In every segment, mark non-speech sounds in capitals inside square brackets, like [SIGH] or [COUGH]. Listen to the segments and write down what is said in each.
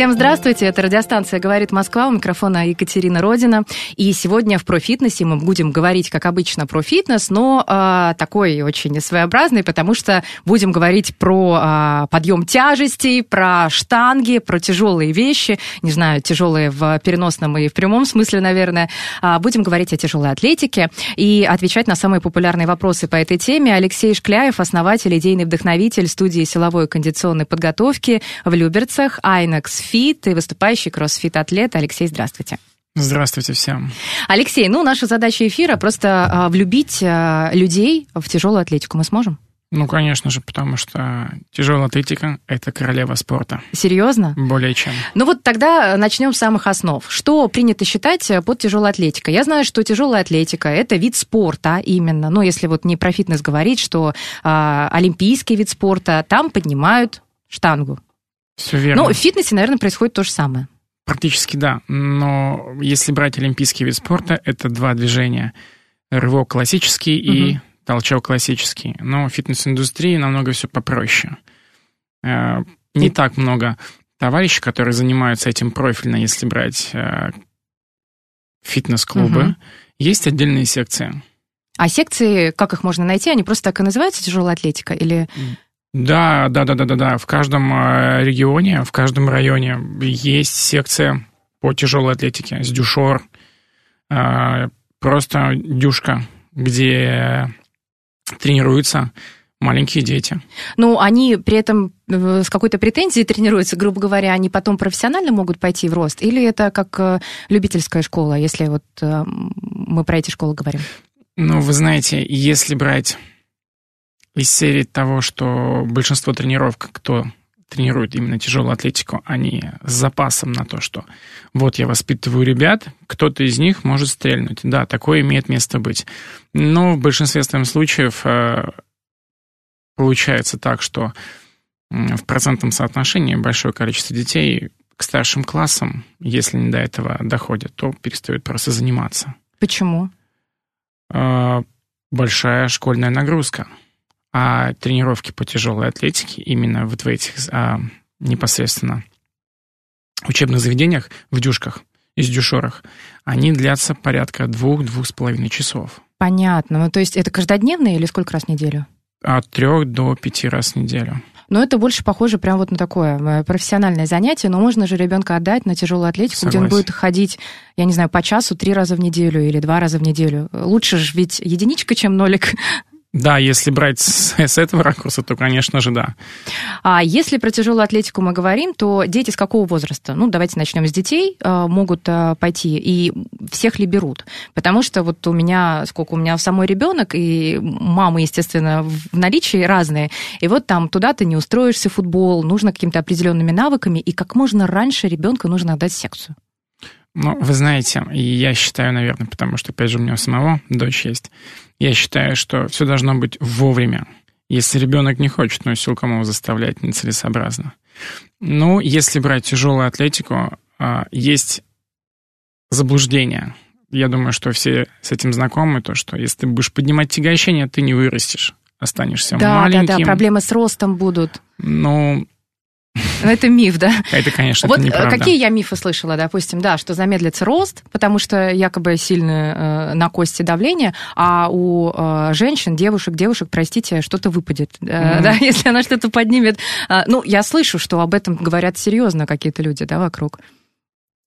Всем здравствуйте, это радиостанция «Говорит Москва», у микрофона Екатерина Родина. И сегодня в «Профитнесе» мы будем говорить, как обычно, про фитнес, но э, такой очень своеобразный, потому что будем говорить про э, подъем тяжестей, про штанги, про тяжелые вещи, не знаю, тяжелые в переносном и в прямом смысле, наверное. А, будем говорить о тяжелой атлетике и отвечать на самые популярные вопросы по этой теме. Алексей Шкляев, основатель, идейный вдохновитель студии силовой и кондиционной подготовки в Люберцах, Айнекс Фит и выступающий кроссфит-атлет. Алексей, здравствуйте. Здравствуйте всем. Алексей, ну, наша задача эфира просто а, влюбить а, людей в тяжелую атлетику. Мы сможем? Ну, конечно же, потому что тяжелая атлетика – это королева спорта. Серьезно? Более чем. Ну вот тогда начнем с самых основ. Что принято считать под тяжелой атлетикой? Я знаю, что тяжелая атлетика – это вид спорта именно. Ну, если вот не про фитнес говорить, что а, олимпийский вид спорта, там поднимают штангу. Все верно. Ну, в фитнесе, наверное, происходит то же самое. Практически да. Но если брать олимпийский вид спорта, это два движения. Рывок классический и Мгм. толчок классический. Но в фитнес-индустрии намного все попроще. Э, Не так много товарищей, которые занимаются этим профильно, если брать э, фитнес-клубы. Мгм. Есть отдельные секции. А секции, как их можно найти? Они просто так и называются тяжелая атлетика? Или Да, да, да, да, да, да. В каждом э, регионе, в каждом районе есть секция по тяжелой атлетике с дюшор. Э, Просто дюшка, где тренируются маленькие дети. Ну, они при этом э, с какой-то претензией тренируются, грубо говоря, они потом профессионально могут пойти в рост? Или это как любительская школа, если вот мы про эти школы говорим? Ну, вы знаете, если брать из серии того, что большинство тренировок, кто тренирует именно тяжелую атлетику, они с запасом на то, что вот я воспитываю ребят, кто-то из них может стрельнуть. Да, такое имеет место быть. Но в большинстве случаев э, получается так, что в процентном соотношении большое количество детей к старшим классам, если не до этого доходят, то перестают просто заниматься. Почему? Э, большая школьная нагрузка. А тренировки по тяжелой атлетике именно вот в этих а, непосредственно учебных заведениях, в дюшках и с дюшорах, они длятся порядка двух-двух с половиной часов. Понятно. Ну, то есть это каждодневно или сколько раз в неделю? От трех до пяти раз в неделю. Но это больше похоже прям вот на такое э, профессиональное занятие, но можно же ребенка отдать на тяжелую атлетику, где он Согласен. будет ходить, я не знаю, по часу три раза в неделю или два раза в неделю. Лучше же ведь единичка, чем нолик. Да, если брать с, с этого ракурса, то, конечно же, да. А если про тяжелую атлетику мы говорим, то дети с какого возраста? Ну, давайте начнем с детей, э, могут э, пойти, и всех ли берут? Потому что вот у меня, сколько у меня самой ребенок, и мамы, естественно, в наличии разные, и вот там туда ты не устроишься в футбол, нужно какими-то определенными навыками, и как можно раньше ребенка нужно отдать секцию. Ну, вы знаете, я считаю, наверное, потому что, опять же, у меня у самого дочь есть, я считаю, что все должно быть вовремя. Если ребенок не хочет, но силком его заставлять нецелесообразно. Ну, если брать тяжелую атлетику, а, есть заблуждение. Я думаю, что все с этим знакомы, то, что если ты будешь поднимать тягощение, ты не вырастешь, останешься Да, маленьким. да, да, проблемы с ростом будут. Ну, Ну, Это миф, да? [LAUGHS] это, конечно, Вот это э, неправда. какие я мифы слышала, допустим, да, что замедлится рост, потому что якобы сильное э, на кости давление, а у э, женщин, девушек, девушек, простите, что-то выпадет, э, Мгм. да, [LAUGHS] если она что-то поднимет. А, ну, я слышу, что об этом говорят серьезно какие-то люди, да, вокруг.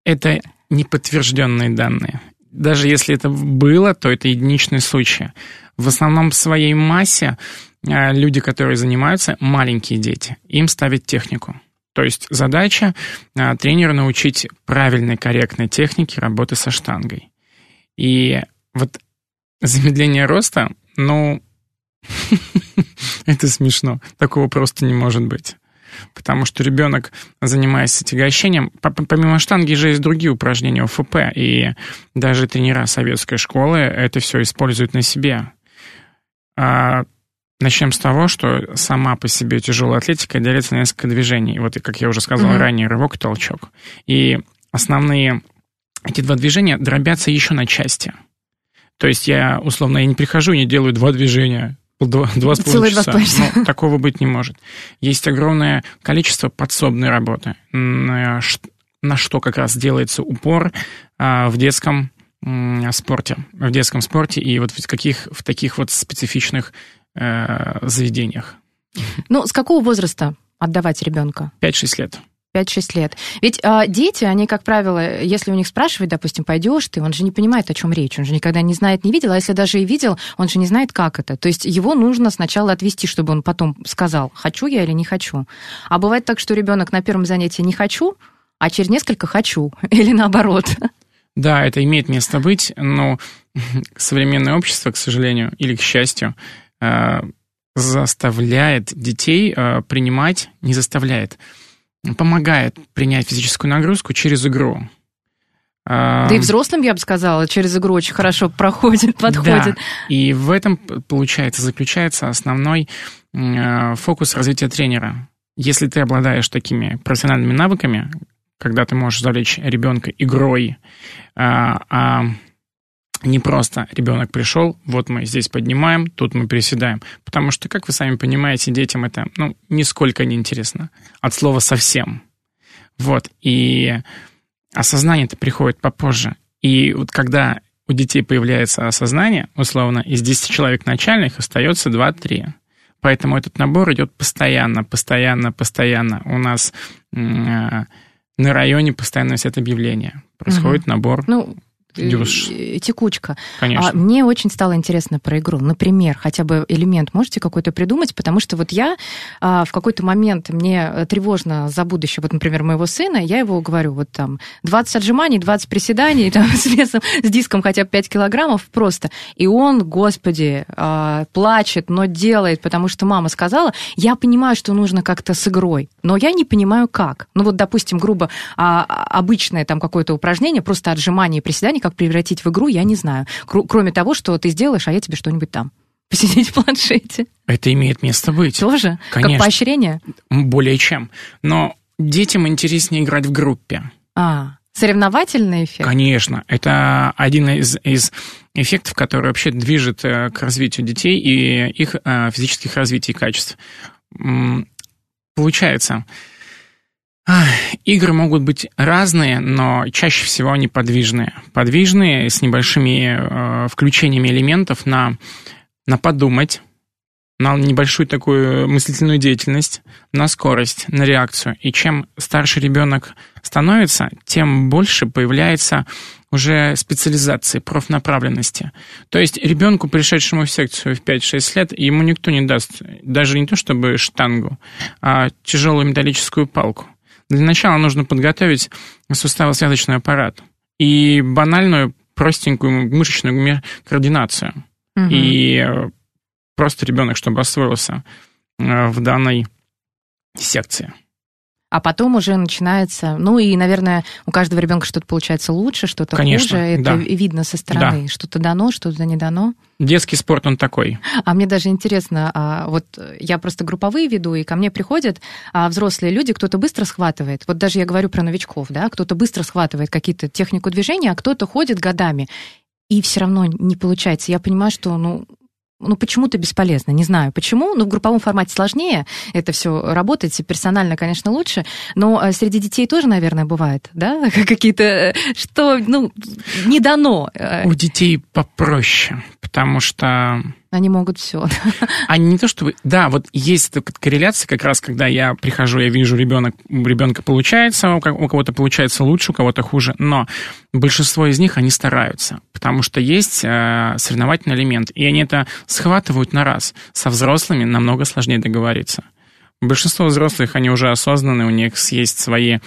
Это неподтвержденные данные. Даже если это было, то это единичные случаи. В основном в своей массе э, люди, которые занимаются, маленькие дети, им ставят технику. То есть задача э, тренера научить правильной, корректной технике работы со штангой. И вот замедление роста, ну, [LAUGHS] Это смешно. Такого просто не может быть. Потому что ребенок, занимаясь тягощением, помимо штанги же есть другие упражнения ОФП, и даже тренера советской школы это все используют на себе. А начнем с того, что сама по себе тяжелая атлетика делится на несколько движений. Вот, как я уже сказал mm-hmm. ранее, рывок и толчок. И основные эти два движения дробятся еще на части. То есть я, условно, я не прихожу и не делаю два движения, Два, два с половиной часа. часа. Но такого быть не может. Есть огромное количество подсобной работы, на что как раз делается упор а, в детском спорте, в детском спорте и вот в, каких, в таких вот специфичных э, заведениях. Ну, с какого возраста отдавать ребенка? 5-6 лет. 5-6 лет. Ведь а, дети, они, как правило, если у них спрашивать, допустим, пойдешь ты, он же не понимает, о чем речь, он же никогда не знает, не видел, а если даже и видел, он же не знает, как это. То есть его нужно сначала отвести, чтобы он потом сказал, хочу я или не хочу. А бывает так, что ребенок на первом занятии не хочу, а через несколько хочу, [LAUGHS] или наоборот. Да, это имеет место быть, но [LAUGHS] современное общество, к сожалению, или к счастью, заставляет детей а, принимать, не заставляет, помогает принять физическую нагрузку через игру. Да и взрослым, я бы сказала, через игру очень хорошо [LAUGHS] проходит, подходит. Да, и в этом, получается, заключается основной э, фокус развития тренера. Если ты обладаешь такими профессиональными навыками, когда ты можешь завлечь ребенка игрой, а, а не просто ребенок пришел, вот мы здесь поднимаем, тут мы приседаем. Потому что, как вы сами понимаете, детям это ну, нисколько не интересно. От слова совсем. Вот. И осознание это приходит попозже. И вот когда у детей появляется осознание, условно, из 10 человек начальных остается 2-3. Поэтому этот набор идет постоянно, постоянно, постоянно. У нас э, на районе постоянно это объявление. Происходит угу. набор. Ну, Дюш. текучка. Конечно. А мне очень стало интересно про игру. Например, хотя бы элемент можете какой-то придумать? Потому что вот я а, в какой-то момент мне тревожно за будущее, вот, например, моего сына, я его говорю, вот там 20 отжиманий, 20 приседаний, там, [LAUGHS] с весом, с диском хотя бы 5 килограммов просто. И он, господи, а, плачет, но делает, потому что мама сказала, я понимаю, что нужно как-то с игрой, но я не понимаю, как. Ну вот, допустим, грубо, а, обычное там какое-то упражнение, просто отжимание и приседание, как превратить в игру, я не знаю. Кроме того, что ты сделаешь, а я тебе что-нибудь там [LAUGHS] посидеть в планшете. Это имеет место быть. Тоже? Конечно. Как поощрение? Более чем. Но детям интереснее играть в группе. А, соревновательный эффект? Конечно. Это один из, из эффектов, который вообще движет э, к развитию детей и их э, физических развитий и качеств. Получается, Игры могут быть разные, но чаще всего они подвижные. Подвижные с небольшими э, включениями элементов на, на подумать, на небольшую такую мыслительную деятельность, на скорость, на реакцию. И чем старше ребенок становится, тем больше появляется уже специализации, профнаправленности. То есть ребенку, пришедшему в секцию в 5-6 лет, ему никто не даст даже не то чтобы штангу, а тяжелую металлическую палку. Для начала нужно подготовить суставо-связочный аппарат и банальную, простенькую мышечную координацию. Угу. И э, просто ребенок, чтобы освоился э, в данной секции а потом уже начинается, ну и, наверное, у каждого ребенка что-то получается лучше, что-то Конечно, хуже, это да. видно со стороны, да. что-то дано, что-то не дано. Детский спорт, он такой. А мне даже интересно, а, вот я просто групповые веду, и ко мне приходят а, взрослые люди, кто-то быстро схватывает, вот даже я говорю про новичков, да, кто-то быстро схватывает какие-то технику движения, а кто-то ходит годами, и все равно не получается. Я понимаю, что, ну, ну, почему-то бесполезно. Не знаю почему, но в групповом формате сложнее это все работать. Персонально, конечно, лучше. Но э, среди детей тоже, наверное, бывает, да, [LAUGHS] какие-то, э, что, ну, не дано. Э. У детей попроще, потому что они могут все. Они [LAUGHS] не то чтобы... Да, вот есть корреляция как раз, когда я прихожу, я вижу ребенок, у ребенка получается, у кого-то получается лучше, у кого-то хуже, но большинство из них, они стараются, потому что есть э, соревновательный элемент, и они это схватывают на раз. Со взрослыми намного сложнее договориться. Большинство взрослых, они уже осознаны, у них есть свои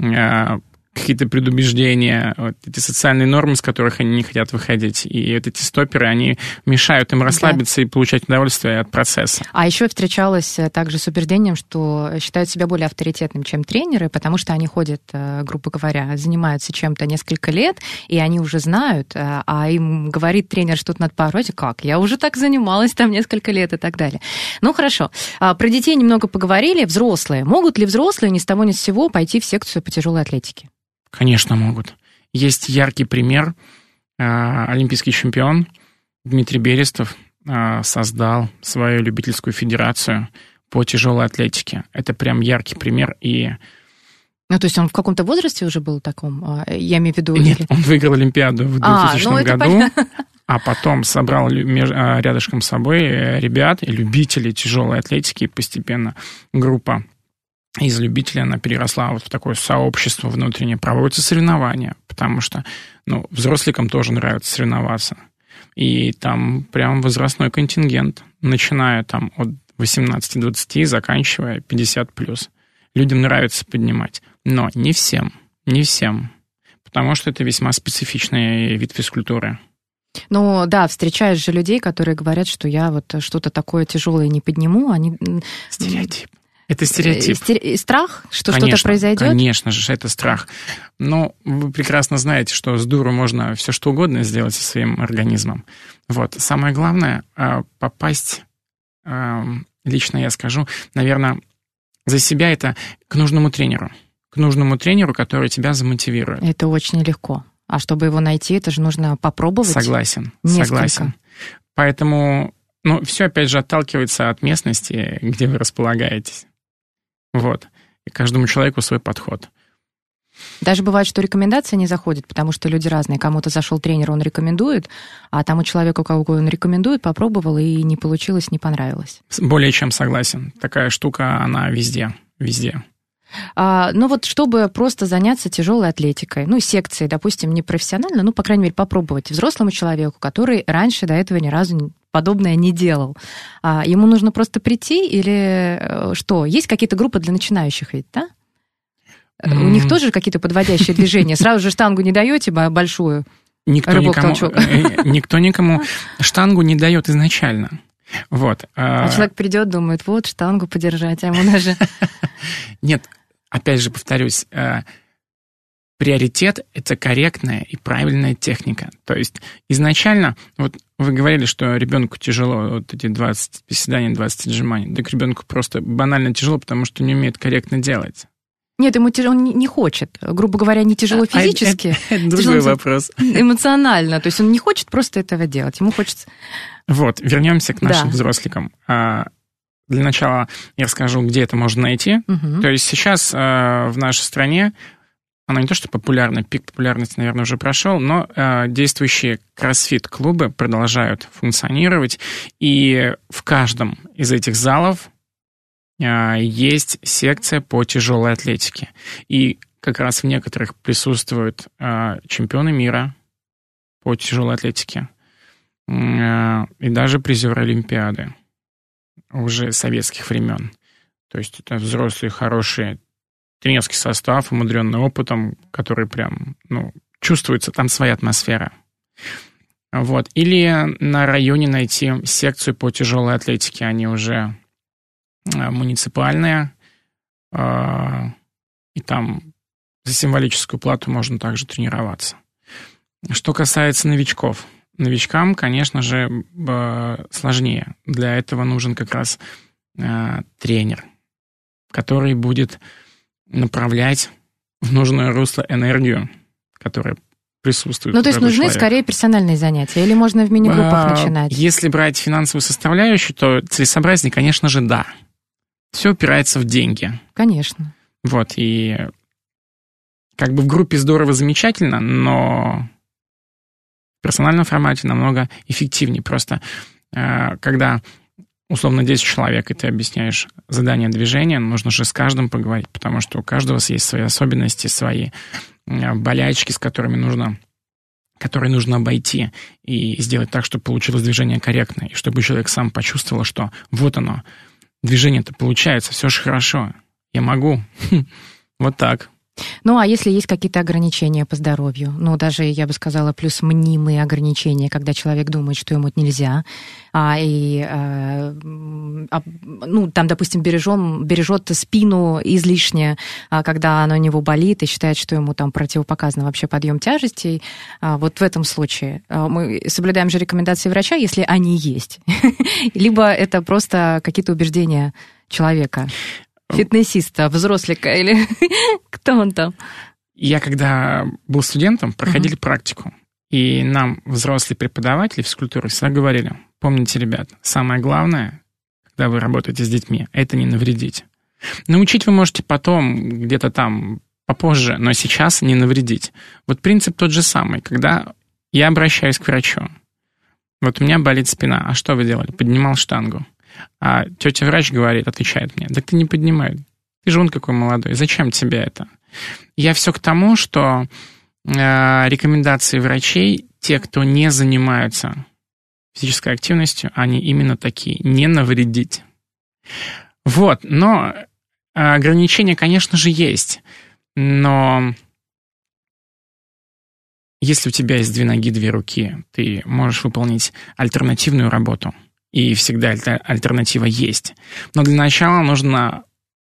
э, какие-то предубеждения, вот эти социальные нормы, с которых они не хотят выходить. И вот эти стоперы, они мешают им расслабиться да. и получать удовольствие от процесса. А еще встречалась э, также с убеждением, что считают себя более авторитетным, чем тренеры, потому что они ходят, э, грубо говоря, занимаются чем-то несколько лет, и они уже знают, э, а им говорит тренер, что тут надо пороть, как? Я уже так занималась там несколько лет и так далее. Ну, хорошо. А, про детей немного поговорили. Взрослые. Могут ли взрослые ни с того ни с сего пойти в секцию по тяжелой атлетике? Конечно, могут. Есть яркий пример. А, олимпийский чемпион Дмитрий Берестов а, создал свою любительскую федерацию по тяжелой атлетике. Это прям яркий пример. И ну, то есть он в каком-то возрасте уже был таком? А, я имею в виду... Нет, или... он выиграл Олимпиаду в 2000 а, ну, году, понятно. а потом собрал рядышком с собой э, ребят любителей тяжелой атлетики, и постепенно группа из любителей она переросла вот в такое сообщество внутреннее. Проводятся соревнования, потому что ну, взросликам тоже нравится соревноваться. И там прям возрастной контингент, начиная там от 18-20, заканчивая 50+. плюс. Людям нравится поднимать. Но не всем, не всем. Потому что это весьма специфичный вид физкультуры. Ну да, встречаешь же людей, которые говорят, что я вот что-то такое тяжелое не подниму, они... Стереотип. Это стереотип. Стер... Страх, что что-то произойдет? Конечно же, это страх. Но вы прекрасно знаете, что с дуру можно все что угодно сделать со своим организмом. Вот. Самое главное а, попасть, а, лично я скажу, наверное, за себя это к нужному тренеру. К нужному тренеру, который тебя замотивирует. Это очень легко. А чтобы его найти, это же нужно попробовать. Согласен, Несколько. согласен. Поэтому, ну, все опять же отталкивается от местности, где вы располагаетесь. Вот. И каждому человеку свой подход. Даже бывает, что рекомендация не заходит, потому что люди разные. Кому-то зашел тренер, он рекомендует, а тому человеку, кого он рекомендует, попробовал и не получилось, не понравилось. Более чем согласен. Такая штука, она везде, везде. А, ну вот, чтобы просто заняться тяжелой атлетикой, ну, секцией, допустим, не профессионально, ну, по крайней мере, попробовать взрослому человеку, который раньше до этого ни разу подобное не делал. А ему нужно просто прийти или э, что? Есть какие-то группы для начинающих ведь, да? Mm. У них тоже какие-то подводящие движения. [LAUGHS] Сразу же штангу не даете большую. Никто никому, э, никто никому штангу не дает изначально. Вот. А, а человек придет, думает, вот штангу подержать, а ему даже... [LAUGHS] Нет, опять же повторюсь, приоритет — это корректная и правильная техника. То есть изначально, вот вы говорили, что ребенку тяжело вот эти 20 приседаний, 20 отжиманий. Так ребенку просто банально тяжело, потому что не умеет корректно делать. Нет, ему тяжело, он не хочет. Грубо говоря, не тяжело а, физически. А, [LAUGHS] это, это другой вопрос. [LAUGHS] Эмоционально. То есть он не хочет просто этого делать. Ему хочется... Вот, вернемся к нашим да. взросликам. А, для начала я расскажу, где это можно найти. Угу. То есть сейчас в нашей стране оно не то, что популярно, пик популярности, наверное, уже прошел, но э, действующие кроссфит-клубы продолжают функционировать, и в каждом из этих залов есть секция по тяжелой атлетике. И как раз в некоторых присутствуют э, чемпионы мира по тяжелой атлетике э, и даже призеры Олимпиады уже советских времен. То есть это взрослые, хорошие тренерский состав, умудренный опытом, который прям, ну, чувствуется, там своя атмосфера. Вот. Или на районе найти секцию по тяжелой атлетике. Они уже а, муниципальные. А, и там за символическую плату можно также тренироваться. Что касается новичков. Новичкам, конечно же, сложнее. Для этого нужен как раз тренер, который будет направлять в нужное русло энергию, которая присутствует. Ну, то есть нужны человека. скорее персональные занятия, или можно в мини-группах а, начинать? Если брать финансовую составляющую, то целесообразнее, конечно же, да. Все упирается в деньги. Конечно. Вот, и как бы в группе здорово, замечательно, но в персональном формате намного эффективнее. Просто э, когда условно 10 человек, и ты объясняешь задание движения, нужно же с каждым поговорить, потому что у каждого есть свои особенности, свои э, болячки, с которыми нужно которые нужно обойти и сделать так, чтобы получилось движение корректное, и чтобы человек сам почувствовал, что вот оно, движение-то получается, все же хорошо, я могу. [LAUGHS] Вот так. Ну, а если есть какие-то ограничения по здоровью, ну, даже, я бы сказала, плюс мнимые ограничения, когда человек думает, что ему это нельзя, а, и, а, а, ну, там, допустим, бережем, бережет спину излишне, а, когда она у него болит, и считает, что ему там противопоказан вообще подъем тяжестей, а, вот в этом случае а, мы соблюдаем же рекомендации врача, если они есть, [LAUGHS] либо это просто какие-то убеждения человека фитнесиста, взрослика или [LAUGHS] кто он там? Я когда был студентом, проходили uh-huh. практику. И нам взрослые преподаватели физкультуры всегда говорили, помните, ребят, самое главное, когда вы работаете с детьми, это не навредить. Научить вы можете потом, где-то там попозже, но сейчас не навредить. Вот принцип тот же самый. Когда я обращаюсь к врачу, вот у меня болит спина, а что вы делали? Поднимал штангу. А тетя врач говорит, отвечает мне, так ты не поднимай. Ты же он какой молодой, зачем тебе это? Я все к тому, что э, рекомендации врачей, те, кто не занимаются физической активностью, они именно такие, не навредить. Вот, но ограничения, конечно же, есть. Но если у тебя есть две ноги, две руки, ты можешь выполнить альтернативную работу – и всегда альтернатива есть. Но для начала нужно,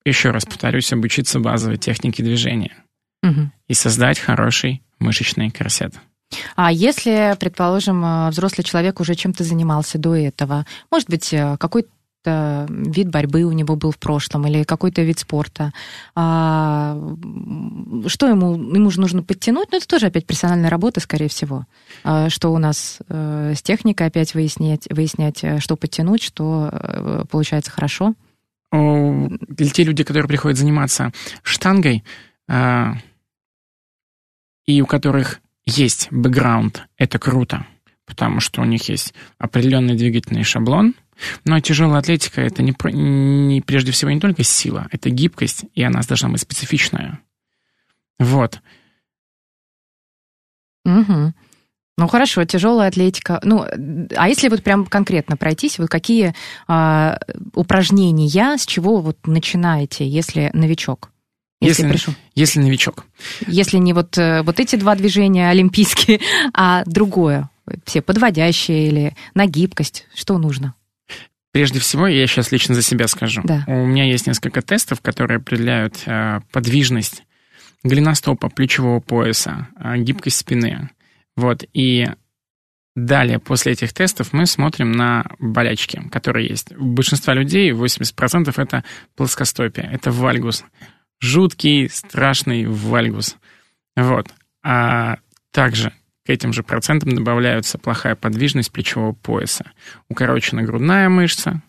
еще раз повторюсь, обучиться базовой технике движения угу. и создать хороший мышечный корсет. А если, предположим, э, взрослый человек уже чем-то занимался до этого, может быть, э, какой-то вид борьбы у него был в прошлом или какой-то вид спорта. А, что ему, ему же нужно подтянуть? Ну, это тоже опять персональная работа, скорее всего. А, что у нас э, с техникой опять выяснять, выяснять, э, что подтянуть, что э, получается хорошо. Для те люди, которые приходят заниматься штангой, а, и у которых есть бэкграунд, это круто, потому что у них есть определенный двигательный шаблон, но тяжелая атлетика это не, не прежде всего не только сила, это гибкость, и она должна быть специфичная. Вот. Угу. Ну хорошо, тяжелая атлетика. Ну, а если вот прям конкретно пройтись, вот какие а, упражнения, с чего вот начинаете, если новичок? Если, если пришел. Если новичок. Если не вот, э, вот эти два движения олимпийские, [LAUGHS] а другое, все подводящие или на гибкость, что нужно? Прежде всего, я сейчас лично за себя скажу. Да. У меня есть несколько тестов, которые определяют э, подвижность голеностопа, плечевого пояса, э, гибкость спины. Вот. И далее, после этих тестов, мы смотрим на болячки, которые есть. У большинства людей, 80% это плоскостопие, это вальгус. Жуткий, страшный вальгус. Вот. А также к этим же процентам добавляются плохая подвижность плечевого пояса, укорочена грудная мышца,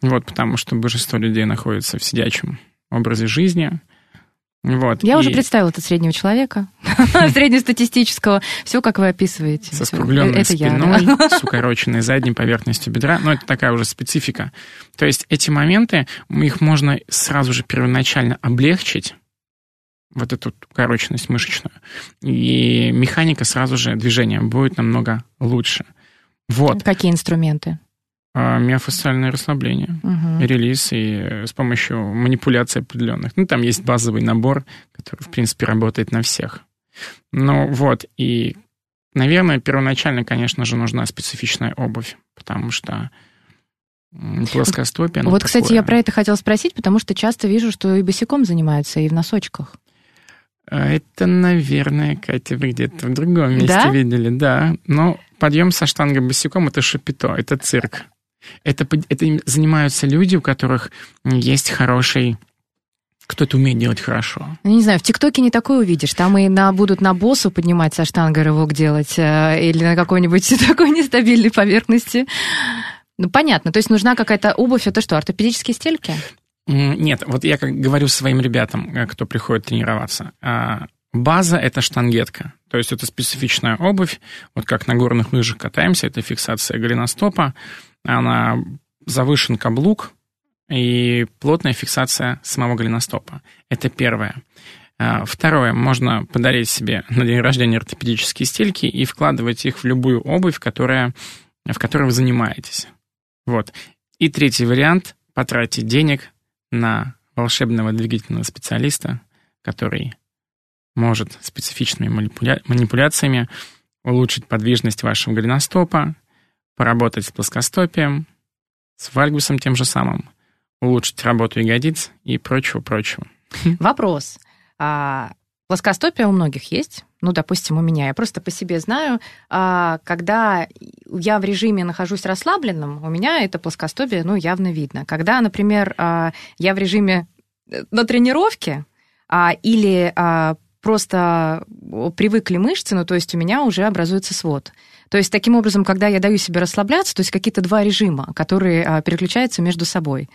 вот, потому что большинство людей находится в сидячем образе жизни. Вот, я и... уже представила это среднего человека, [LAUGHS] среднестатистического. Все, как вы описываете. Со скругленной спиной, [LAUGHS] с укороченной задней поверхностью бедра. Но это такая уже специфика. То есть эти моменты, их можно сразу же первоначально облегчить, вот эту укороченность мышечную. И механика сразу же движения будет намного лучше. Вот. Какие инструменты? А, миофасциальное расслабление, угу. релиз и с помощью манипуляций определенных. Ну, там есть базовый набор, который, в принципе, работает на всех. Ну, вот, и, наверное, первоначально, конечно же, нужна специфичная обувь, потому что плоскостопие. Вот, такое. кстати, я про это хотела спросить, потому что часто вижу, что и босиком занимаются, и в носочках. А это, наверное, Катя, вы где-то в другом месте да? видели, да. Но подъем со штангой босиком это шапито, это цирк. Это, это занимаются люди, у которых есть хороший кто-то умеет делать хорошо. Ну, не знаю, в ТикТоке не такое увидишь. Там и на, будут на боссу поднимать со штангой рывок делать э, или на какой-нибудь [LAUGHS] такой нестабильной поверхности. Ну, понятно. То есть нужна какая-то обувь. Это что, ортопедические стельки? Нет, вот я как говорю своим ребятам, э, кто приходит тренироваться, а, база — это штангетка, то есть это специфичная обувь, вот как на горных лыжах катаемся, это фиксация голеностопа, она завышен каблук и плотная фиксация самого голеностопа. Это первое. А, второе, можно подарить себе на день рождения ортопедические стельки и вкладывать их в любую обувь, которая, в которой вы занимаетесь. Вот. И третий вариант — потратить денег на волшебного двигательного специалиста, который может специфичными манипуля- манипуляциями улучшить подвижность вашего голеностопа, поработать с плоскостопием, с вальгусом тем же самым, улучшить работу ягодиц и прочего-прочего. [LAUGHS] Вопрос. А, плоскостопие у многих есть, ну, допустим, у меня, я просто по себе знаю, а, когда я в режиме нахожусь расслабленным, у меня это плоскостопие, ну, явно видно. Когда, например, а, я в режиме э, на тренировке а, или просто привыкли мышцы, ну, то есть у меня уже образуется свод. То есть таким образом, когда я даю себе расслабляться, то есть какие-то два режима, которые переключаются между собой.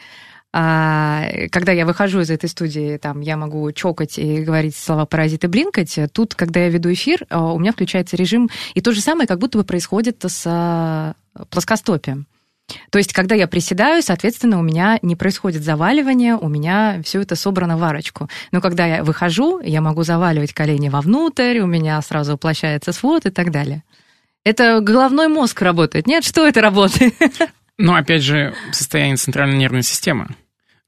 А, когда я выхожу из этой студии, там, я могу чокать и говорить слова паразиты, блинкать. Тут, когда я веду эфир, а, у меня включается режим, и то же самое как будто бы происходит с а, плоскостопием. То есть, когда я приседаю, соответственно, у меня не происходит заваливание, у меня все это собрано в арочку. Но когда я выхожу, я могу заваливать колени вовнутрь, у меня сразу уплощается свод и так далее. Это головной мозг работает. Нет, что это работает? Ну, опять же, состояние центральной нервной системы.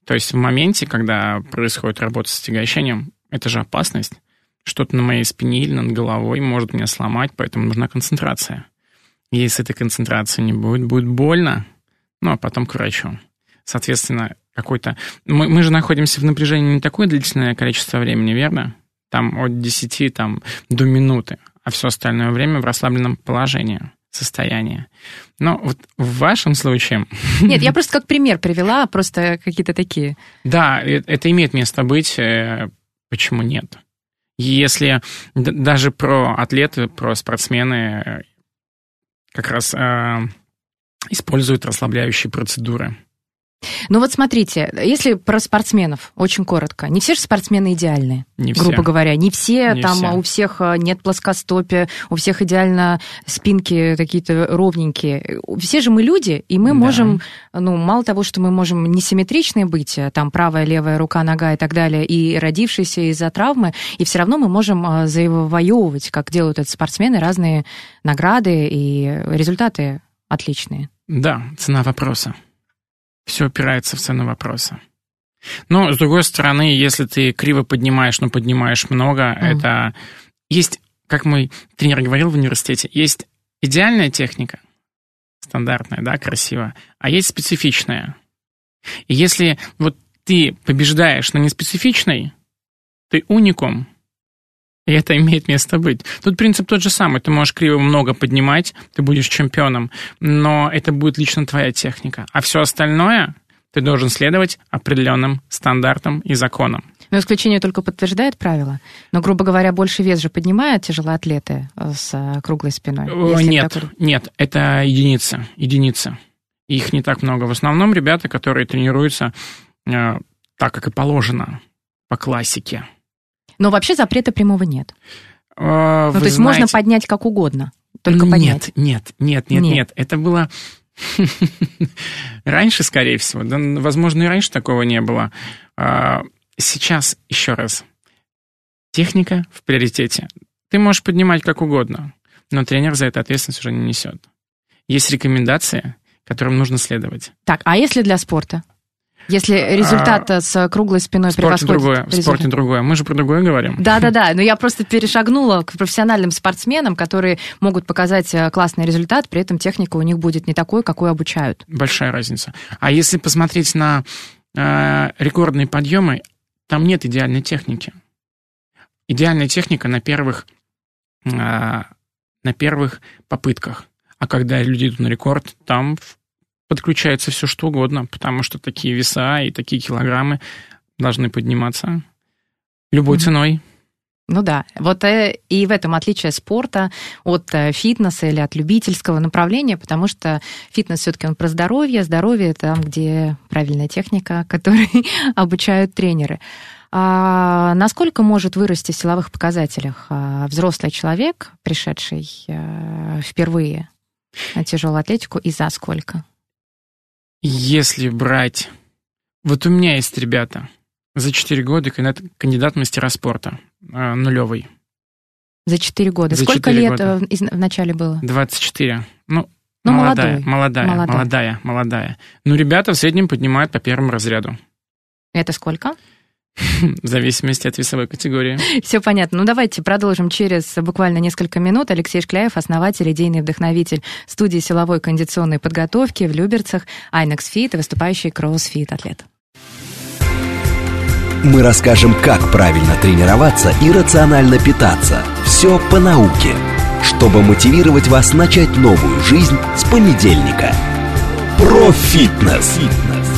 То есть в моменте, когда происходит работа с отягощением, это же опасность. Что-то на моей спине или над головой может меня сломать, поэтому нужна концентрация. Если этой концентрации не будет, будет больно, ну, а потом к врачу. Соответственно, какой-то... Мы, мы же находимся в напряжении не такое длительное количество времени, верно? Там от 10 там, до минуты, а все остальное время в расслабленном положении состояние. Но вот в вашем случае... [LAUGHS] Нет, я просто как пример привела, просто какие-то такие. Да, э, это имеет место быть. Э, почему нет? Если даже про атлеты, про спортсмены э, как раз э, используют расслабляющие процедуры. Ну вот смотрите, если про спортсменов, очень коротко. Не все же спортсмены идеальные, не грубо все. говоря. Не все, не там все. у всех э, нет плоскостопия, у всех идеально спинки какие-то ровненькие. Все же мы люди, и мы Да. можем, ну, мало того, что мы можем несимметричные быть, э, там правая, левая рука, нога и так далее, и родившиеся из-за травмы, и все равно мы можем э, завоевывать, как делают это спортсмены, разные награды и результаты отличные. Да, цена вопроса. Все опирается в цену вопроса. Но, с другой стороны, если ты криво поднимаешь, но поднимаешь много, Мгм. это... Есть, как мой тренер говорил в университете, есть идеальная техника, стандартная, да, красивая, а есть специфичная. И если вот ты побеждаешь на неспецифичной, ты уникум, и это имеет место быть. Тут принцип тот же самый. Ты можешь криво много поднимать, ты будешь чемпионом, но это будет лично твоя техника. А все остальное ты должен следовать определенным стандартам и законам. Но исключение только подтверждает правило. Но, грубо говоря, больше вес же поднимают тяжелоатлеты э, с э, круглой спиной. Нет, такой- нет, это единицы, единицы. Их не так много. В основном ребята, которые тренируются э, так, как и положено, по классике. Но вообще запрета прямого нет. Э, Ну, то есть можно знаете- поднять как угодно. Только поднять. Нет, нет, нет, нет, Нет. нет. Это было [LAUGHS] раньше, скорее всего. Да, возможно, и раньше такого не было. А, Сейчас, еще раз, техника в приоритете. Ты можешь поднимать как угодно, но тренер за это ответственность уже не несет. Есть рекомендации, которым нужно следовать. Так, а если для спорта? Если результат э, с круглой спиной В превосходит другое, в результат? спорте другое. Мы же про другое говорим. Да-да-да, но я просто перешагнула к профессиональным спортсменам, которые могут показать э, классный результат, при этом техника у них будет не такой, какой обучают. Большая разница. А если посмотреть на э, рекордные подъемы, там нет идеальной техники. Идеальная техника на первых, э, на первых попытках. А когда люди идут на рекорд, там в- подключается все что угодно, потому что такие веса и такие килограммы должны подниматься любой Мгм. ценой. Ну да, вот э, и в этом отличие спорта от э, фитнеса или от любительского направления, потому что фитнес все-таки он про здоровье, здоровье там, где правильная техника, [LAUGHS] которой обучают тренеры. А насколько может вырасти в силовых показателях а, взрослый человек, пришедший э, впервые на тяжелую атлетику, и за сколько? Если брать... Вот у меня есть ребята, за 4 года кандидат, кандидат в мастера спорта, э, нулевый. За 4 года. За Сколько четыре лет года. э, в начале было? 24. Ну, Ну, молодая, молодая, Молодой. молодая, молодая. Ну, ребята в среднем поднимают по первому разряду. Это сколько? [LAUGHS] В зависимости от весовой категории. Все понятно. Ну, давайте продолжим через буквально несколько минут. Алексей Шкляев, основатель, идейный вдохновитель студии силовой кондиционной подготовки в Люберцах, Айнекс Фит и выступающий кроссфит атлет. Мы расскажем, как правильно тренироваться и рационально питаться. Все по науке, чтобы мотивировать вас начать новую жизнь с понедельника. Сохраняем естественный прогиб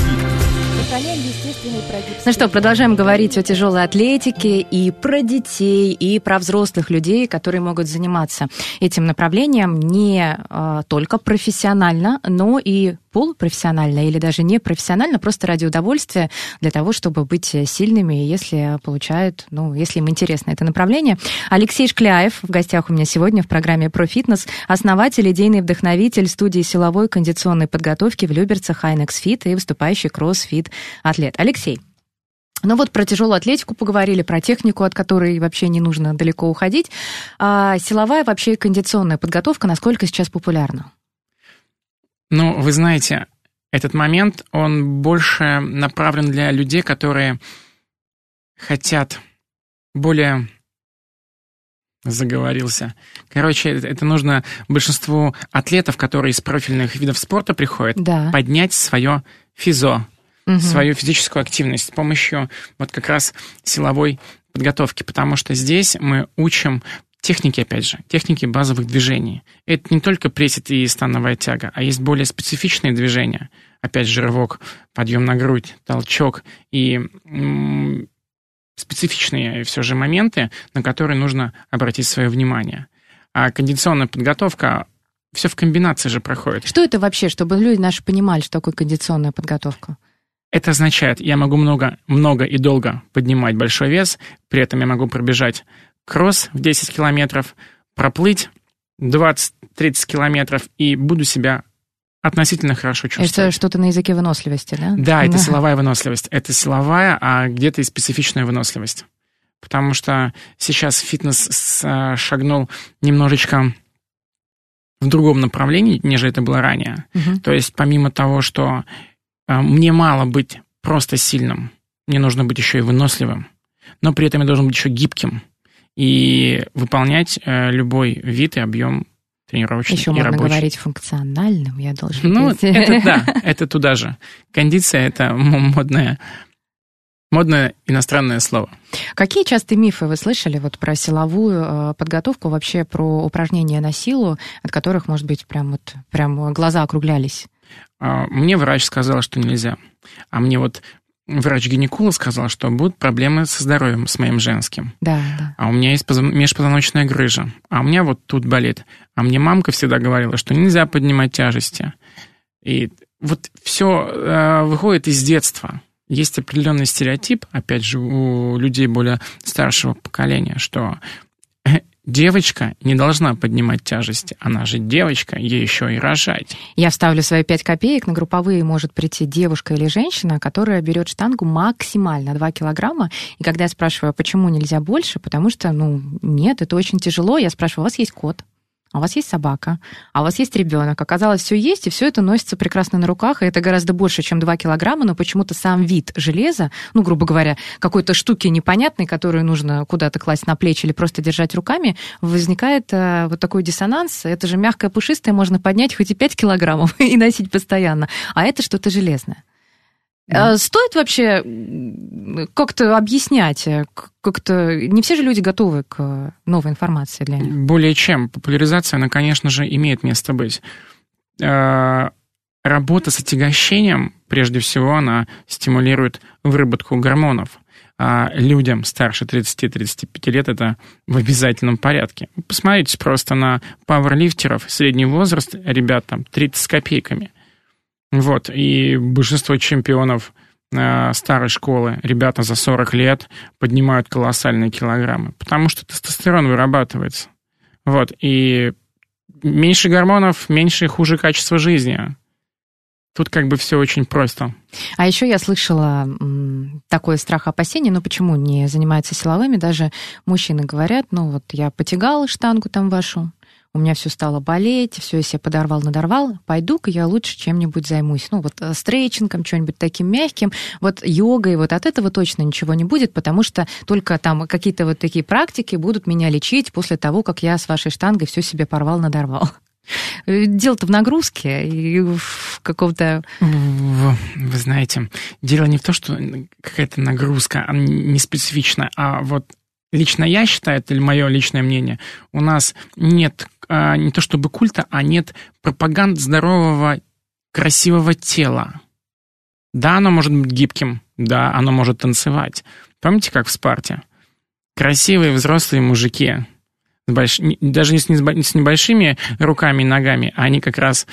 Ну что, продолжаем говорить о тяжелой атлетике и про детей, и про взрослых людей, которые могут заниматься этим направлением не э, только профессионально, но и полупрофессионально или даже не профессионально, просто ради удовольствия, для того, чтобы быть сильными, если получают, ну, если им интересно это направление. Алексей Шкляев в гостях у меня сегодня в программе «Про фитнес», основатель, идейный вдохновитель студии силовой кондиционной подготовки в Люберцах Айнекс Фит и выступающий кроссфит атлет. Алексей, ну вот про тяжелую атлетику поговорили, про технику, от которой вообще не нужно далеко уходить. А силовая вообще кондиционная подготовка насколько сейчас популярна? Ну, вы знаете, этот момент, он больше направлен для людей, которые хотят более заговорился. Короче, это, это нужно большинству атлетов, которые из профильных видов спорта приходят, Да. поднять свое физо, Мгм. свою физическую активность с помощью вот как раз силовой подготовки, потому что здесь мы учим техники, опять же, техники базовых движений. Это не только пресет и становая тяга, а есть более специфичные движения. Опять же, рывок, подъем на грудь, толчок и м, специфичные все же моменты, на которые нужно обратить свое внимание. А кондиционная подготовка все в комбинации же проходит. Что это вообще, чтобы люди наши понимали, что такое кондиционная подготовка? Это означает, я могу много, много и долго поднимать большой вес, при этом я могу пробежать кросс в 10 километров, проплыть 20-30 километров и буду себя относительно хорошо Это чувствовать. что-то на языке выносливости, да? Да, это силовая выносливость. Это силовая, а где-то и специфичная выносливость. Потому что сейчас фитнес а, шагнул немножечко в другом направлении, нежели это было ранее. Мгм. То есть помимо того, что мне мало быть просто сильным, мне нужно быть еще и выносливым, но при этом я должен быть еще гибким и выполнять э, любой вид и объем тренировочный Еще и можно рабочий. говорить функциональным, я должен Ну, быть. это [LAUGHS] да, это туда же. Кондиция — это модное, модное иностранное слово. Какие частые мифы вы слышали вот про силовую э, подготовку, вообще про упражнения на силу, от которых, может быть, прям вот прям глаза округлялись? А, Мне врач сказал, что нельзя. А мне вот врач-гинеколог сказал, что будут проблемы со здоровьем, с моим женским. Да, да. А у меня есть позв- межпозвоночная грыжа. А у меня вот тут болит. А мне мамка всегда говорила, что нельзя поднимать тяжести. И вот все выходит из детства. Есть определенный стереотип, опять же, у людей более старшего поколения, что э, девочка не должна поднимать тяжести. Она же девочка, ей еще и рожать. Я вставлю свои пять копеек. На групповые может прийти девушка или женщина, которая берет штангу максимально 2 килограмма. И когда я спрашиваю, а почему нельзя больше, потому что, ну, нет, это очень тяжело. Я спрашиваю, у вас есть кот? А у вас есть собака, а у вас есть ребенок. Оказалось, все есть, и все это носится прекрасно на руках, и это гораздо больше, чем 2 килограмма, но почему-то сам вид железа, ну, грубо говоря, какой-то штуки непонятной, которую нужно куда-то класть на плечи или просто держать руками, возникает э, вот такой диссонанс. Это же мягкое, пушистое, можно поднять хоть и 5 килограммов [LAUGHS] и носить постоянно, а это что-то железное. Э, Стоит вообще как-то объяснять, э, как-то... Не все же люди готовы к новой информации для них. Более чем. Популяризация, она, конечно же, имеет место быть. Э, Работа с отягощением, прежде всего, она стимулирует выработку гормонов. А людям старше 30-35 лет это в обязательном порядке. Посмотрите просто на пауэрлифтеров, средний возраст ребят там 30 с копейками. Вот, и большинство чемпионов э, старой школы, ребята за 40 лет поднимают колоссальные килограммы, потому что тестостерон вырабатывается. Вот, и меньше гормонов, меньше и хуже качество жизни. Тут как бы все очень просто. А еще я слышала м, такой страх опасения, ну почему не занимаются силовыми, даже мужчины говорят, ну вот я потягал штангу там вашу, у меня все стало болеть, все я себе подорвал, надорвал, пойду-ка я лучше чем-нибудь займусь. Ну, вот э, стрейчингом, что-нибудь таким мягким, вот йогой, вот от этого точно ничего не будет, потому что только там какие-то вот такие практики будут меня лечить после того, как я с вашей штангой все себе порвал, надорвал. Э, Дело-то в нагрузке и в каком-то... Вы, знаете, дело не в том, что какая-то нагрузка не специфичная, а вот лично я считаю, это мое личное мнение, у нас нет не то чтобы культа, а нет пропаганд здорового, красивого тела. Да, оно может быть гибким, да, оно может танцевать. Помните, как в Спарте? Красивые взрослые мужики, с больш... даже не с, не с небольшими руками и ногами, а они как раз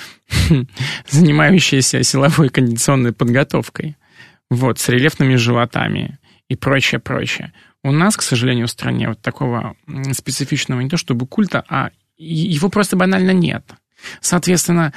[LAUGHS] занимающиеся силовой кондиционной подготовкой. Вот, с рельефными животами и прочее, прочее. У нас, к сожалению, в стране вот такого специфичного не то чтобы культа, а его просто банально нет. Соответственно...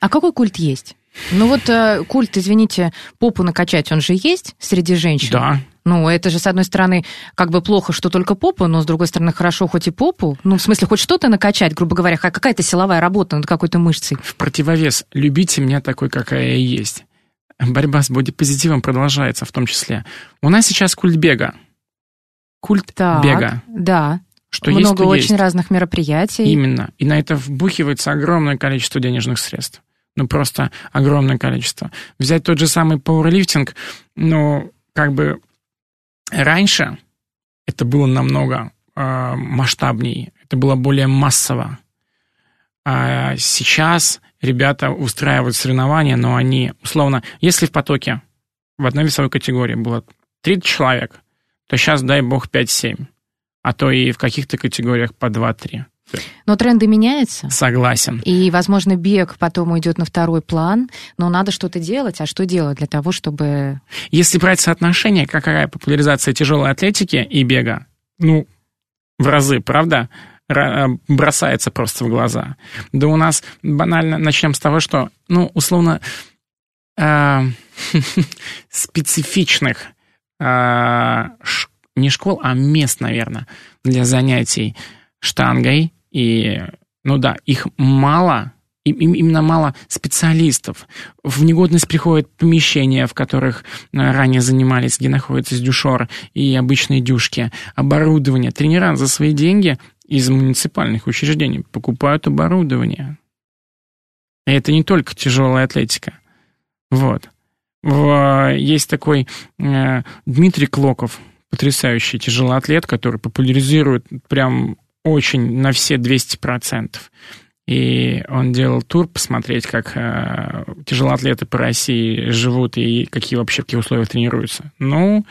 А какой культ есть? Ну вот э, культ, извините, попу накачать, он же есть среди женщин? Да. Ну, это же, с одной стороны, как бы плохо, что только попу, но, с другой стороны, хорошо хоть и попу. Ну, в смысле, хоть что-то накачать, грубо говоря, какая-то силовая работа над какой-то мышцей. В противовес. Любите меня такой, какая я есть. Борьба с бодипозитивом продолжается в том числе. У нас сейчас культ бега. Культ так, бега. Да. Что Много есть, то очень есть. разных мероприятий. Именно. И на это вбухивается огромное количество денежных средств. Ну, просто огромное количество. Взять тот же самый пауэрлифтинг, ну, как бы раньше это было намного э, масштабней, это было более массово. А сейчас ребята устраивают соревнования, но они, условно, если в потоке в одной весовой категории было 30 человек, то сейчас, дай бог, 5-7 а то и в каких-то категориях по 2-3. Но тренды меняются. Согласен. И, возможно, бег потом уйдет на второй план, но надо что-то делать. А что делать для того, чтобы... Если брать соотношение, какая популяризация тяжелой атлетики и бега, ну, в разы, правда? Э, бросается просто в глаза. Да у нас банально начнем с того, что, ну, условно, э, [LAUGHS] специфичных э, не школ, а мест, наверное, для занятий штангой. И, ну да, их мало, именно мало специалистов. В негодность приходят помещения, в которых э, ранее занимались, где находятся дюшор и обычные дюшки, оборудование. Тренера за свои деньги из муниципальных учреждений покупают оборудование. И это не только тяжелая атлетика. Вот. Есть такой э, Дмитрий Клоков, потрясающий тяжелоатлет, который популяризирует прям очень на все 200%. И он делал тур посмотреть, как э, тяжелоатлеты по России живут и какие вообще какие условия тренируются. Ну,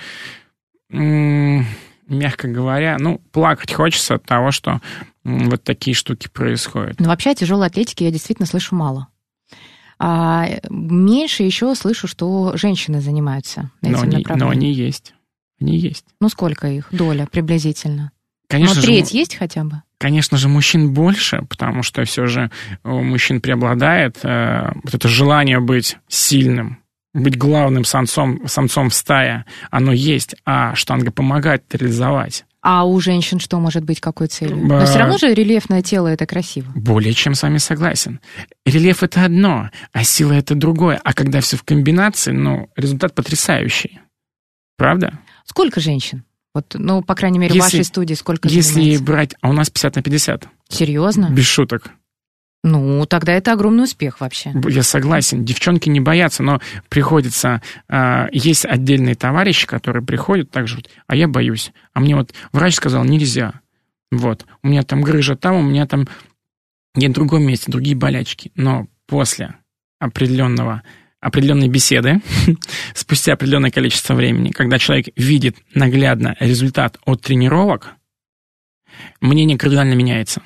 м- мягко говоря, ну, плакать хочется от того, что м- вот такие штуки происходят. Ну, вообще о тяжелой атлетике я действительно слышу мало. А меньше еще слышу, что женщины занимаются этим но они, направлением. Но они есть. Они есть. Ну, сколько их? Доля приблизительно? Конечно Но же, треть есть хотя бы? Конечно же, мужчин больше, потому что все же у мужчин преобладает э, вот это желание быть сильным, быть главным самцом, самцом в стае. Оно есть, а штанга помогает реализовать. А у женщин что может быть, какой целью? Но все равно же рельефное тело это красиво. Более чем с вами согласен. Рельеф это одно, а сила это другое. А когда все в комбинации, ну, результат потрясающий. Правда? Сколько женщин? Вот, ну, по крайней мере, Если- в вашей студии сколько Если занимается? брать... А у нас 50 на 50. Серьезно? Без шуток. Ну, тогда это огромный успех вообще. Я согласен. Девчонки не боятся, но приходится... а, есть отдельные товарищи, которые приходят так же, а я боюсь. А мне вот врач сказал, нельзя. Вот. У меня там грыжа там, у меня там... Нет, в другом месте, другие болячки. Но после определенного определенной беседы, [LAUGHS] спустя определенное количество времени, когда человек видит наглядно результат от тренировок, мнение кардинально меняется.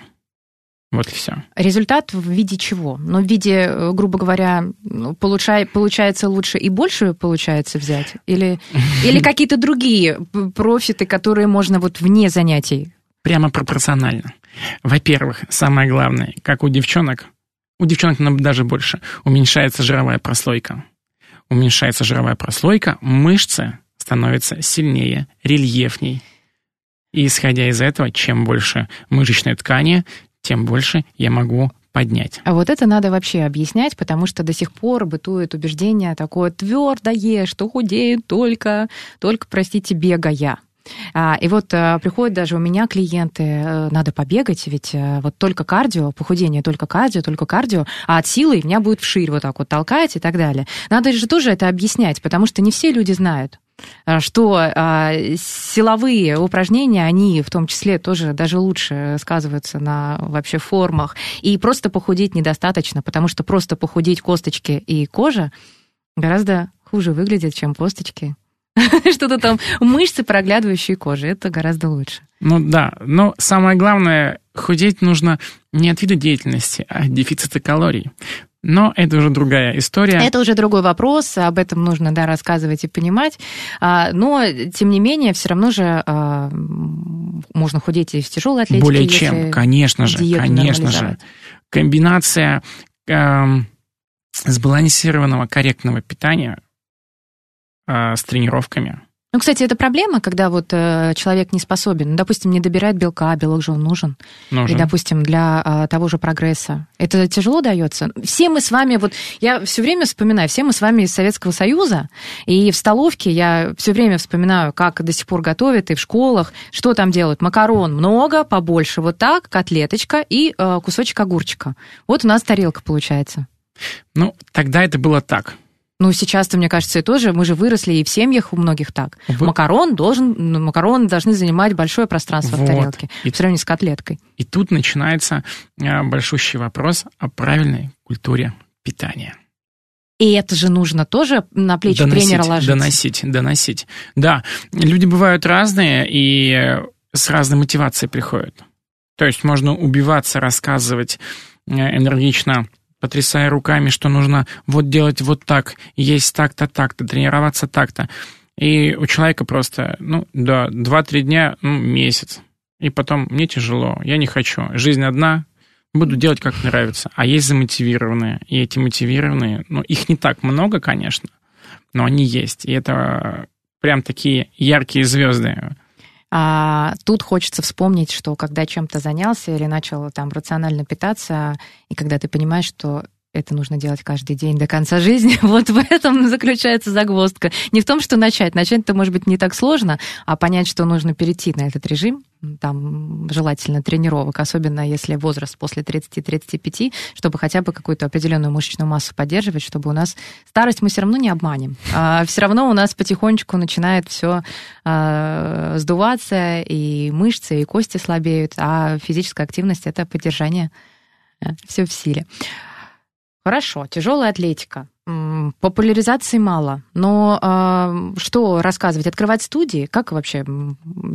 Вот и все. Результат в виде чего? Ну, в виде, э, грубо говоря, ну, получай, получается лучше и больше получается взять? Или, [LAUGHS] или какие-то другие профиты, которые можно вот вне занятий? Прямо пропорционально. Во-первых, самое главное, как у девчонок, у девчонок даже больше, уменьшается жировая прослойка. Уменьшается жировая прослойка, мышцы становятся сильнее, рельефней. И исходя из этого, чем больше мышечной ткани, тем больше я могу поднять. А вот это надо вообще объяснять, потому что до сих пор бытует убеждение такое твердое, что худеют только, только, простите, бегая. А, и вот а, приходят даже у меня клиенты, а, надо побегать, ведь а, вот только кардио, похудение только кардио, только кардио, а от силы меня будет вширь вот так вот толкать и так далее. Надо же тоже это объяснять, потому что не все люди знают что а, силовые упражнения, они в том числе тоже даже лучше сказываются на вообще формах. И просто похудеть недостаточно, потому что просто похудеть косточки и кожа гораздо хуже выглядит, чем косточки [LAUGHS] что-то там, мышцы, проглядывающие кожи. Это гораздо лучше. Ну да, но самое главное, худеть нужно не от вида деятельности, а от дефицита калорий. Но это уже другая история. Это уже другой вопрос, об этом нужно да, рассказывать и понимать. А, но, тем не менее, все равно же а, можно худеть и в тяжелой атлетике. Более чем, конечно же, конечно же. Комбинация э, сбалансированного, корректного питания э, с тренировками. Ну, кстати, это проблема, когда вот э, человек не способен, ну, допустим, не добирает белка, а белок же он нужен. нужен. И, допустим, для э, того же прогресса. Это тяжело дается. Все мы с вами, вот я все время вспоминаю, все мы с вами из Советского Союза, и в столовке я все время вспоминаю, как до сих пор готовят, и в школах, что там делают. Макарон много, побольше, вот так, котлеточка и э, кусочек огурчика. Вот у нас тарелка получается. Ну, тогда это было так. Ну, сейчас-то, мне кажется, и тоже, мы же выросли, и в семьях у многих так. Вы... Макарон должен, ну, макароны должны занимать большое пространство вот. в тарелке, и... в сравнении с котлеткой. И тут начинается а, большущий вопрос о правильной культуре питания. И это же нужно тоже на плечи доносить, тренера ложить. Доносить, доносить. Да, люди бывают разные и с разной мотивацией приходят. То есть можно убиваться, рассказывать э, энергично потрясая руками, что нужно вот делать вот так, есть так-то, так-то, тренироваться так-то. И у человека просто, ну, да, 2-3 дня, ну, месяц. И потом мне тяжело, я не хочу. Жизнь одна, буду делать, как нравится. А есть замотивированные. И эти мотивированные, ну, их не так много, конечно, но они есть. И это прям такие яркие звезды. А тут хочется вспомнить, что когда чем-то занялся или начал там рационально питаться, и когда ты понимаешь, что это нужно делать каждый день до конца жизни. [LAUGHS] Вот в этом заключается загвоздка. Не в том, что начать. Начать-то, может быть, не так сложно, а понять, что нужно перейти на этот режим, там, желательно тренировок, особенно если возраст после 30-35, чтобы хотя бы какую-то определенную мышечную массу поддерживать, чтобы у нас старость мы все равно не обманем. А все равно у нас потихонечку начинает все а, сдуваться, и мышцы, и кости слабеют, а физическая активность это поддержание все в силе. Хорошо, тяжелая атлетика. Популяризации мало. Но э, что рассказывать? Открывать студии? Как вообще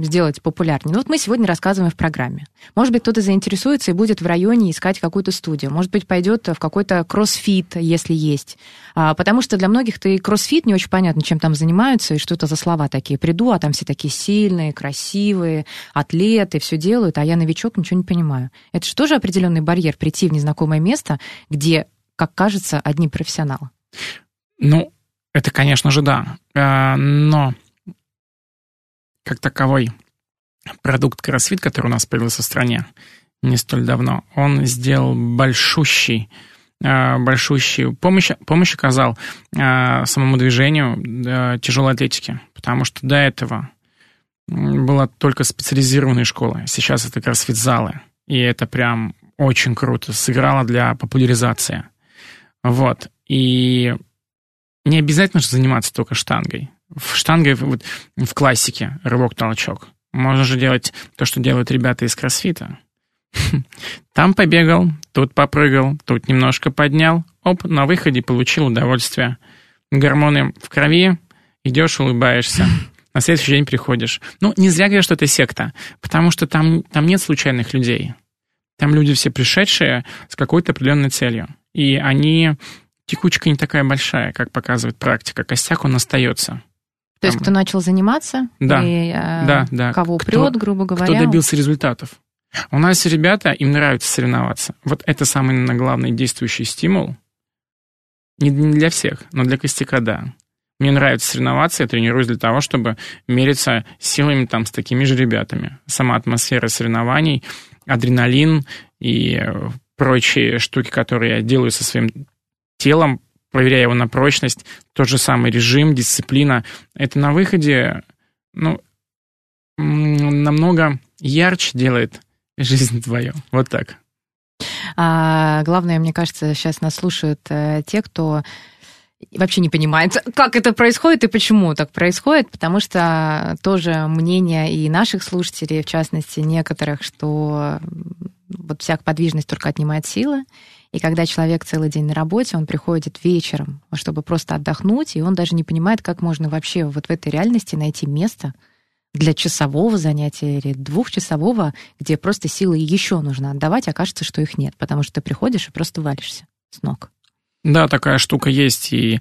сделать популярнее? Ну вот мы сегодня рассказываем в программе. Может быть, кто-то заинтересуется и будет в районе искать какую-то студию. Может быть, пойдет в какой-то кроссфит, если есть. А, потому что для многих-то и кроссфит не очень понятно, чем там занимаются и что это за слова такие. Приду, а там все такие сильные, красивые, атлеты, все делают, а я новичок, ничего не понимаю. Это же тоже определенный барьер прийти в незнакомое место, где как кажется, одни профессионалы. Ну, это, конечно же, да. Э, но как таковой продукт кроссфит, который у нас появился в стране не столь давно, он сделал большущий э, большущую помощь, помощь оказал э, самому движению тяжелой атлетики, потому что до этого была только специализированная школа, сейчас это кроссфит-залы, и это прям очень круто сыграло для популяризации. Вот. И не обязательно же заниматься только штангой. В штанге вот, в классике рывок-толчок. Можно же делать то, что делают ребята из кроссфита. [LAUGHS] Там побегал, тут попрыгал, тут немножко поднял. Оп, на выходе получил удовольствие. Гормоны в крови, идешь, улыбаешься. [LAUGHS] На следующий день приходишь. Ну, не зря говорят, что это секта, потому что там, там нет случайных людей. Там люди все пришедшие с какой-то определенной целью и они... Текучка не такая большая, как показывает практика. Костяк, он остается. То есть, кто начал заниматься, да, и, э, да, да. кого кто, прет, грубо говоря. Кто добился результатов. У нас ребята, им нравится соревноваться. Вот это самый, наверное, главный действующий стимул. Не для всех, но для костяка, да. Мне нравится соревноваться, я тренируюсь для того, чтобы мериться силами там с такими же ребятами. Сама атмосфера соревнований, адреналин и э, прочие штуки, которые я делаю со своим телом, проверяя его на прочность, тот же самый режим, дисциплина. Это на выходе, ну, намного ярче делает жизнь твою. Вот так. А, главное, мне кажется, сейчас нас слушают э, те, кто вообще не понимает, как это происходит и почему так происходит, потому что тоже мнение и наших слушателей, в частности, некоторых, что вот вся подвижность только отнимает силы, и когда человек целый день на работе, он приходит вечером, чтобы просто отдохнуть, и он даже не понимает, как можно вообще вот в этой реальности найти место для часового занятия или двухчасового, где просто силы еще нужно отдавать, а кажется, что их нет, потому что ты приходишь и просто валишься с ног. Да, такая штука есть, и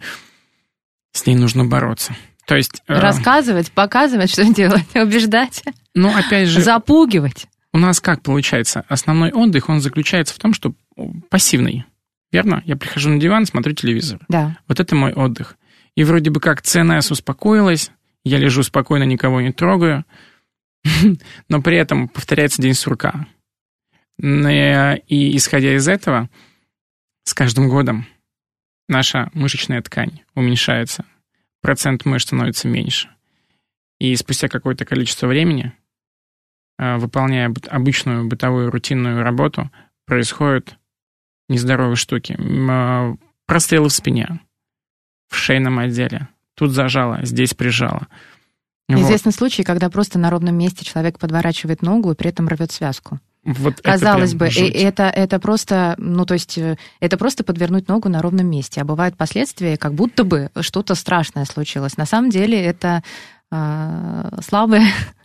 с ней нужно бороться. То есть... Э, Рассказывать, показывать, что делать, [LAUGHS] убеждать. Ну, опять же... Запугивать. У нас как получается? Основной отдых, он заключается в том, что пассивный. Верно? Я прихожу на диван, смотрю телевизор. Да. Вот это мой отдых. И вроде бы как ЦНС успокоилась, я лежу спокойно, никого не трогаю, [LAUGHS] но при этом повторяется день сурка. И исходя из этого, с каждым годом наша мышечная ткань уменьшается, процент мышц становится меньше. И спустя какое-то количество времени выполняя обычную бытовую рутинную работу, происходят нездоровые штуки. Э, прострелы в спине, в шейном отделе. Тут зажало, здесь прижало. Известны вот. случаи, когда просто на ровном месте человек подворачивает ногу и при этом рвет связку. Вот Казалось это бы, это, это просто, ну, то есть, э, это просто подвернуть ногу на ровном месте. А бывают последствия, как будто бы что-то страшное случилось. На самом деле это э, слабые [LAUGHS]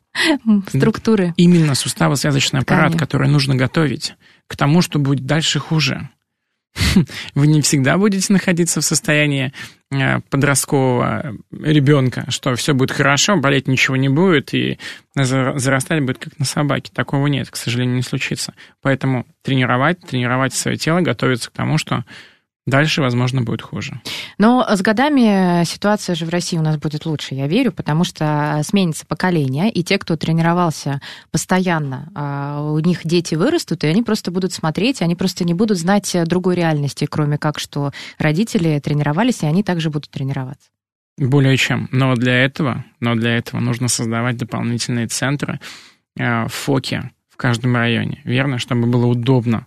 структуры. Именно суставо-связочный аппарат, который нужно готовить к тому, что будет дальше хуже. [LAUGHS] Вы не всегда будете находиться в состоянии э, подросткового ребенка, что все будет хорошо, болеть ничего не будет, и зарастать будет как на собаке. Такого нет, к сожалению, не случится. Поэтому тренировать, тренировать свое тело, готовиться к тому, что Дальше, возможно, будет хуже. Но с годами ситуация же в России у нас будет лучше, я верю, потому что сменится поколение, и те, кто тренировался постоянно, а, у них дети вырастут, и они просто будут смотреть, они просто не будут знать другой реальности, кроме как, что родители тренировались, и они также будут тренироваться. Более чем. Но для этого, но для этого нужно создавать дополнительные центры, э, фоки в каждом районе, верно, чтобы было удобно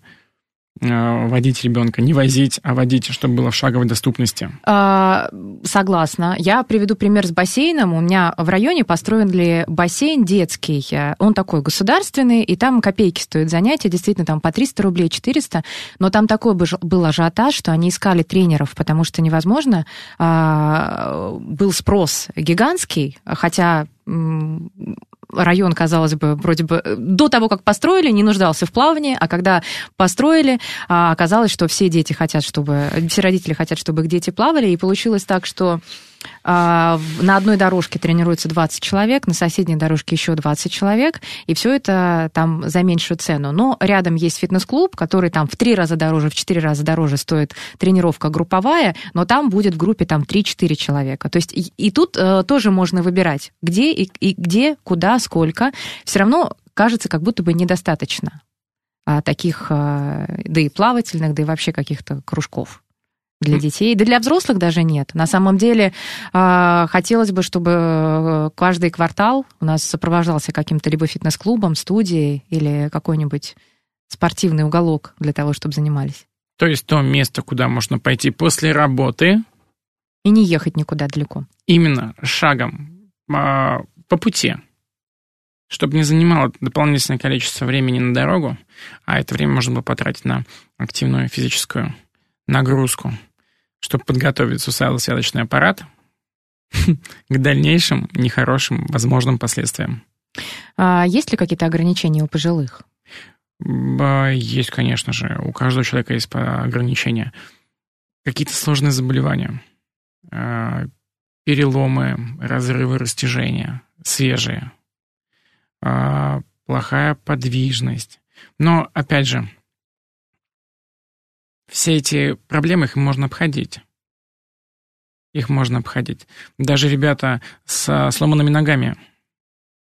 водить ребенка, не возить, а водить, чтобы было в шаговой доступности? А, согласна. Я приведу пример с бассейном. У меня в районе построен ли бассейн детский. Он такой государственный, и там копейки стоят занятия, действительно, там по 300 рублей, 400. Но там такой был ажиотаж, что они искали тренеров, потому что невозможно. А, был спрос гигантский, хотя район, казалось бы, вроде бы до того, как построили, не нуждался в плавании, а когда построили, а, оказалось, что все дети хотят, чтобы, все родители хотят, чтобы их дети плавали, и получилось так, что на одной дорожке тренируется 20 человек, на соседней дорожке еще 20 человек, и все это там за меньшую цену. Но рядом есть фитнес-клуб, который там в три раза дороже, в четыре раза дороже стоит тренировка групповая, но там будет в группе там 3-4 человека. То есть и, и тут э, тоже можно выбирать, где и, и где, куда, сколько. Все равно кажется, как будто бы недостаточно а, таких, а, да и плавательных, да и вообще каких-то кружков для детей, да для взрослых даже нет. На самом деле а, хотелось бы, чтобы э, каждый квартал у нас сопровождался каким-то либо фитнес-клубом, студией или какой-нибудь спортивный уголок для того, чтобы занимались. То есть то место, куда можно пойти после работы. И не ехать никуда далеко. Именно шагом а, по пути. Чтобы не занимало дополнительное количество времени на дорогу, а это время можно было потратить на активную физическую нагрузку чтобы подготовить суставно-связочный аппарат к дальнейшим нехорошим возможным последствиям. А есть ли какие-то ограничения у пожилых? Есть, конечно же. У каждого человека есть ограничения. Какие-то сложные заболевания, а, переломы, разрывы, растяжения, свежие, а, плохая подвижность. Но, опять же, все эти проблемы их можно обходить. Их можно обходить. Даже ребята с сломанными ногами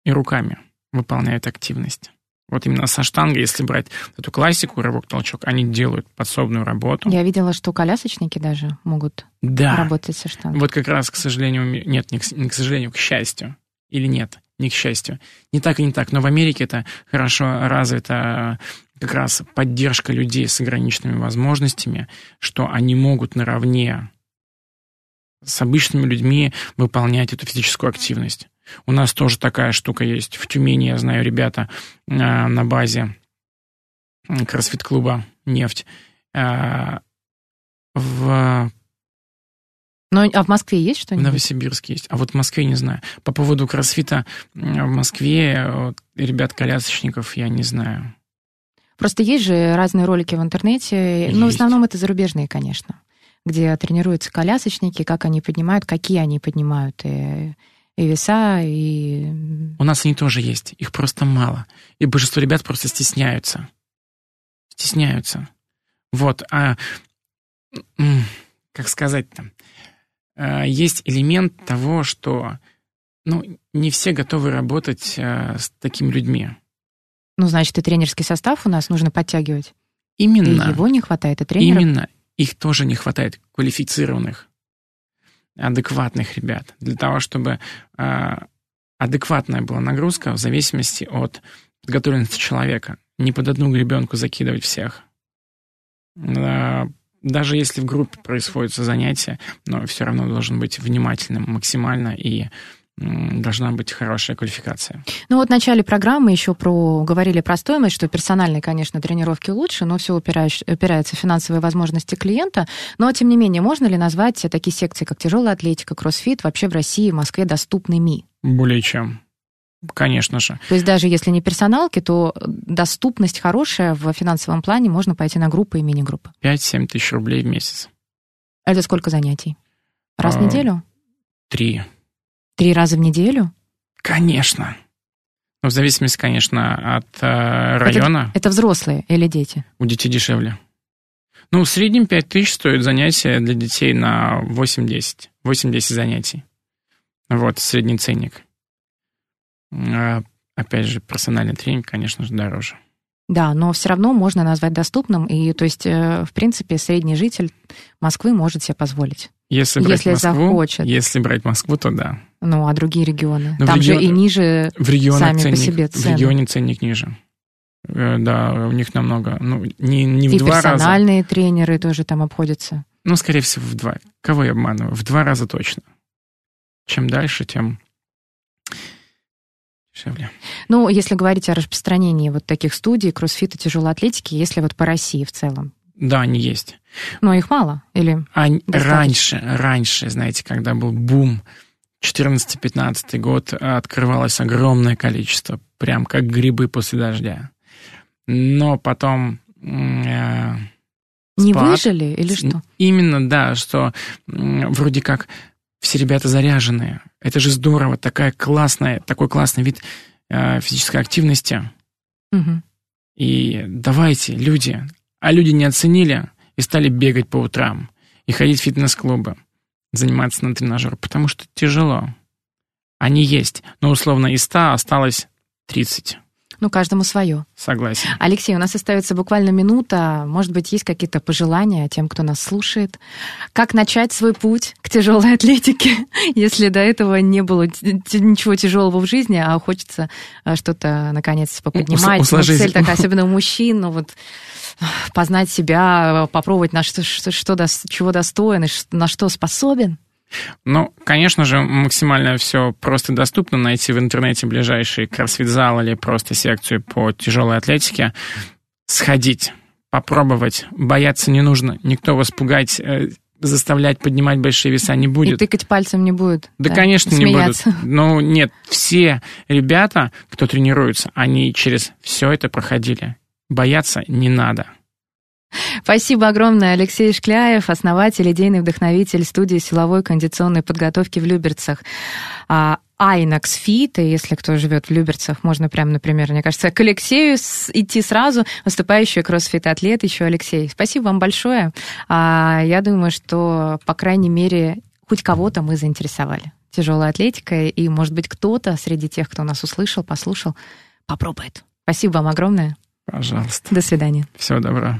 и руками выполняют активность. Вот именно со штангой, если брать эту классику, рывок-толчок, они делают подсобную работу. Я видела, что колясочники даже могут Да. работать со штангой. Вот как раз, к сожалению, нет, не к, не к сожалению, к счастью. Или нет, не к счастью. Не так и не так. Но в Америке это хорошо развита э, как раз поддержка людей с ограниченными возможностями, что они могут наравне с обычными людьми выполнять эту физическую активность. У нас тоже такая штука есть. В Тюмени, я знаю, ребята э, на базе кроссфит-клуба «Нефть» э, в Но, а в Москве есть в что-нибудь? Новосибирске есть. А вот в Москве не знаю. По поводу кроссфита в Москве, вот, ребят-колясочников, я не знаю. Просто есть же разные ролики в интернете, но в Есть. основном это зарубежные, конечно, где тренируются колясочники, как они поднимают, какие они поднимают, и, и веса, и... У нас они тоже есть. Их просто мало. И большинство ребят просто стесняются. Стесняются. Вот. А как сказать-то? А, Есть элемент того, что ну, не все готовы работать а, с такими людьми. Ну, значит, и тренерский состав у нас нужно подтягивать. И Именно. его не хватает, и тренеров. Именно их тоже не хватает квалифицированных, адекватных ребят. Для того, чтобы а, адекватная была нагрузка в зависимости от подготовленности человека. Не под одну гребенку закидывать всех. А, даже если в группе происходит занятие, но все равно должен быть внимательным максимально и должна быть хорошая квалификация. Ну вот в начале программы еще про, говорили про стоимость, что персональные, конечно, тренировки лучше, но все упирается в финансовые возможности клиента. Но, тем не менее, можно ли назвать такие секции, как тяжелая атлетика, кроссфит, вообще в России, в Москве доступными? Более чем. Конечно же. То есть даже если не персоналки, то доступность хорошая в финансовом плане, можно пойти на группы и мини-группы. 5-7 тысяч рублей в месяц. Это сколько занятий? Раз в А, неделю? Три. Три раза в неделю? Конечно. Ну, в зависимости, конечно, от э, района. Это взрослые или дети? У детей дешевле. Ну, в среднем 5 тысяч стоит занятие для детей на 8-10. 8-10 занятий. Вот, средний ценник. А, опять же, персональный тренинг, конечно же, дороже. Да, но все равно можно назвать доступным, и то есть, э, в принципе, средний житель Москвы может себе позволить. Если брать Если Москву, захочет. если брать Москву, то да. Ну, а другие регионы? В Там же регион- и ниже В Сами по ценник, себе в цены. регионе ценник ниже. Э, Да, у них намного, ну, не, не в и два раза. персональные тренеры тоже там обходятся. Ну, скорее всего, в два. Кого я обманываю? В два раза точно. Чем дальше, тем дешевле. Ну, если говорить о распространении вот таких студий, кроссфита, тяжелой атлетики, если вот по России в целом, Да, они есть. но их мало? Или Достаточно. раньше, раньше, знаете, когда был бум, 14-15 год, открывалось огромное количество, прям как грибы после дождя. Но потом... э, не спад. выжили или что? Именно, да, что м, вроде как все ребята заряженные. Это же здорово, такая классная, такой классный вид э, физической активности. Мгм. И давайте, люди. А люди не оценили и стали бегать по утрам и ходить в фитнес-клубы, заниматься на тренажер, потому что тяжело. Они есть, но условно из 100 осталось 30. Ну, каждому свое. Согласен. Алексей, у нас остается буквально минута. Может быть, есть какие-то пожелания тем, кто нас слушает? Как начать свой путь к тяжелой атлетике, [LAUGHS] если до этого не было ничего тяжелого в жизни, а хочется а, что-то, наконец, поподнимать? Ус- Ну, усложить. цель такая, [LAUGHS] особенно у мужчин, ну вот познать себя, попробовать, на что, что, что чего достоин и на что способен. Ну, конечно же, максимально все просто доступно. Найти в интернете ближайший кроссфит-зал или просто секцию по тяжелой атлетике. Сходить, попробовать. Бояться не нужно. Никто вас пугать, э, заставлять поднимать большие веса не И будет. тыкать пальцем не будет. Да, конечно, не будут. смеяться. [LAUGHS] Ну, нет, все ребята, кто тренируется, они через все это проходили. Бояться не надо. Спасибо огромное, Алексей Шкляев, основатель, идейный вдохновитель студии силовой кондиционной подготовки в Люберцах. А, Айнакс Фит, и если кто живет в Люберцах, можно прямо, например, мне кажется, к Алексею идти сразу, выступающий кроссфит-атлет еще Алексей. Спасибо вам большое. А, я думаю, что, по крайней мере, хоть кого-то мы заинтересовали тяжелой атлетикой, и, может быть, кто-то среди тех, кто нас услышал, послушал, попробует. Спасибо вам огромное. Пожалуйста. До свидания. Всего доброго.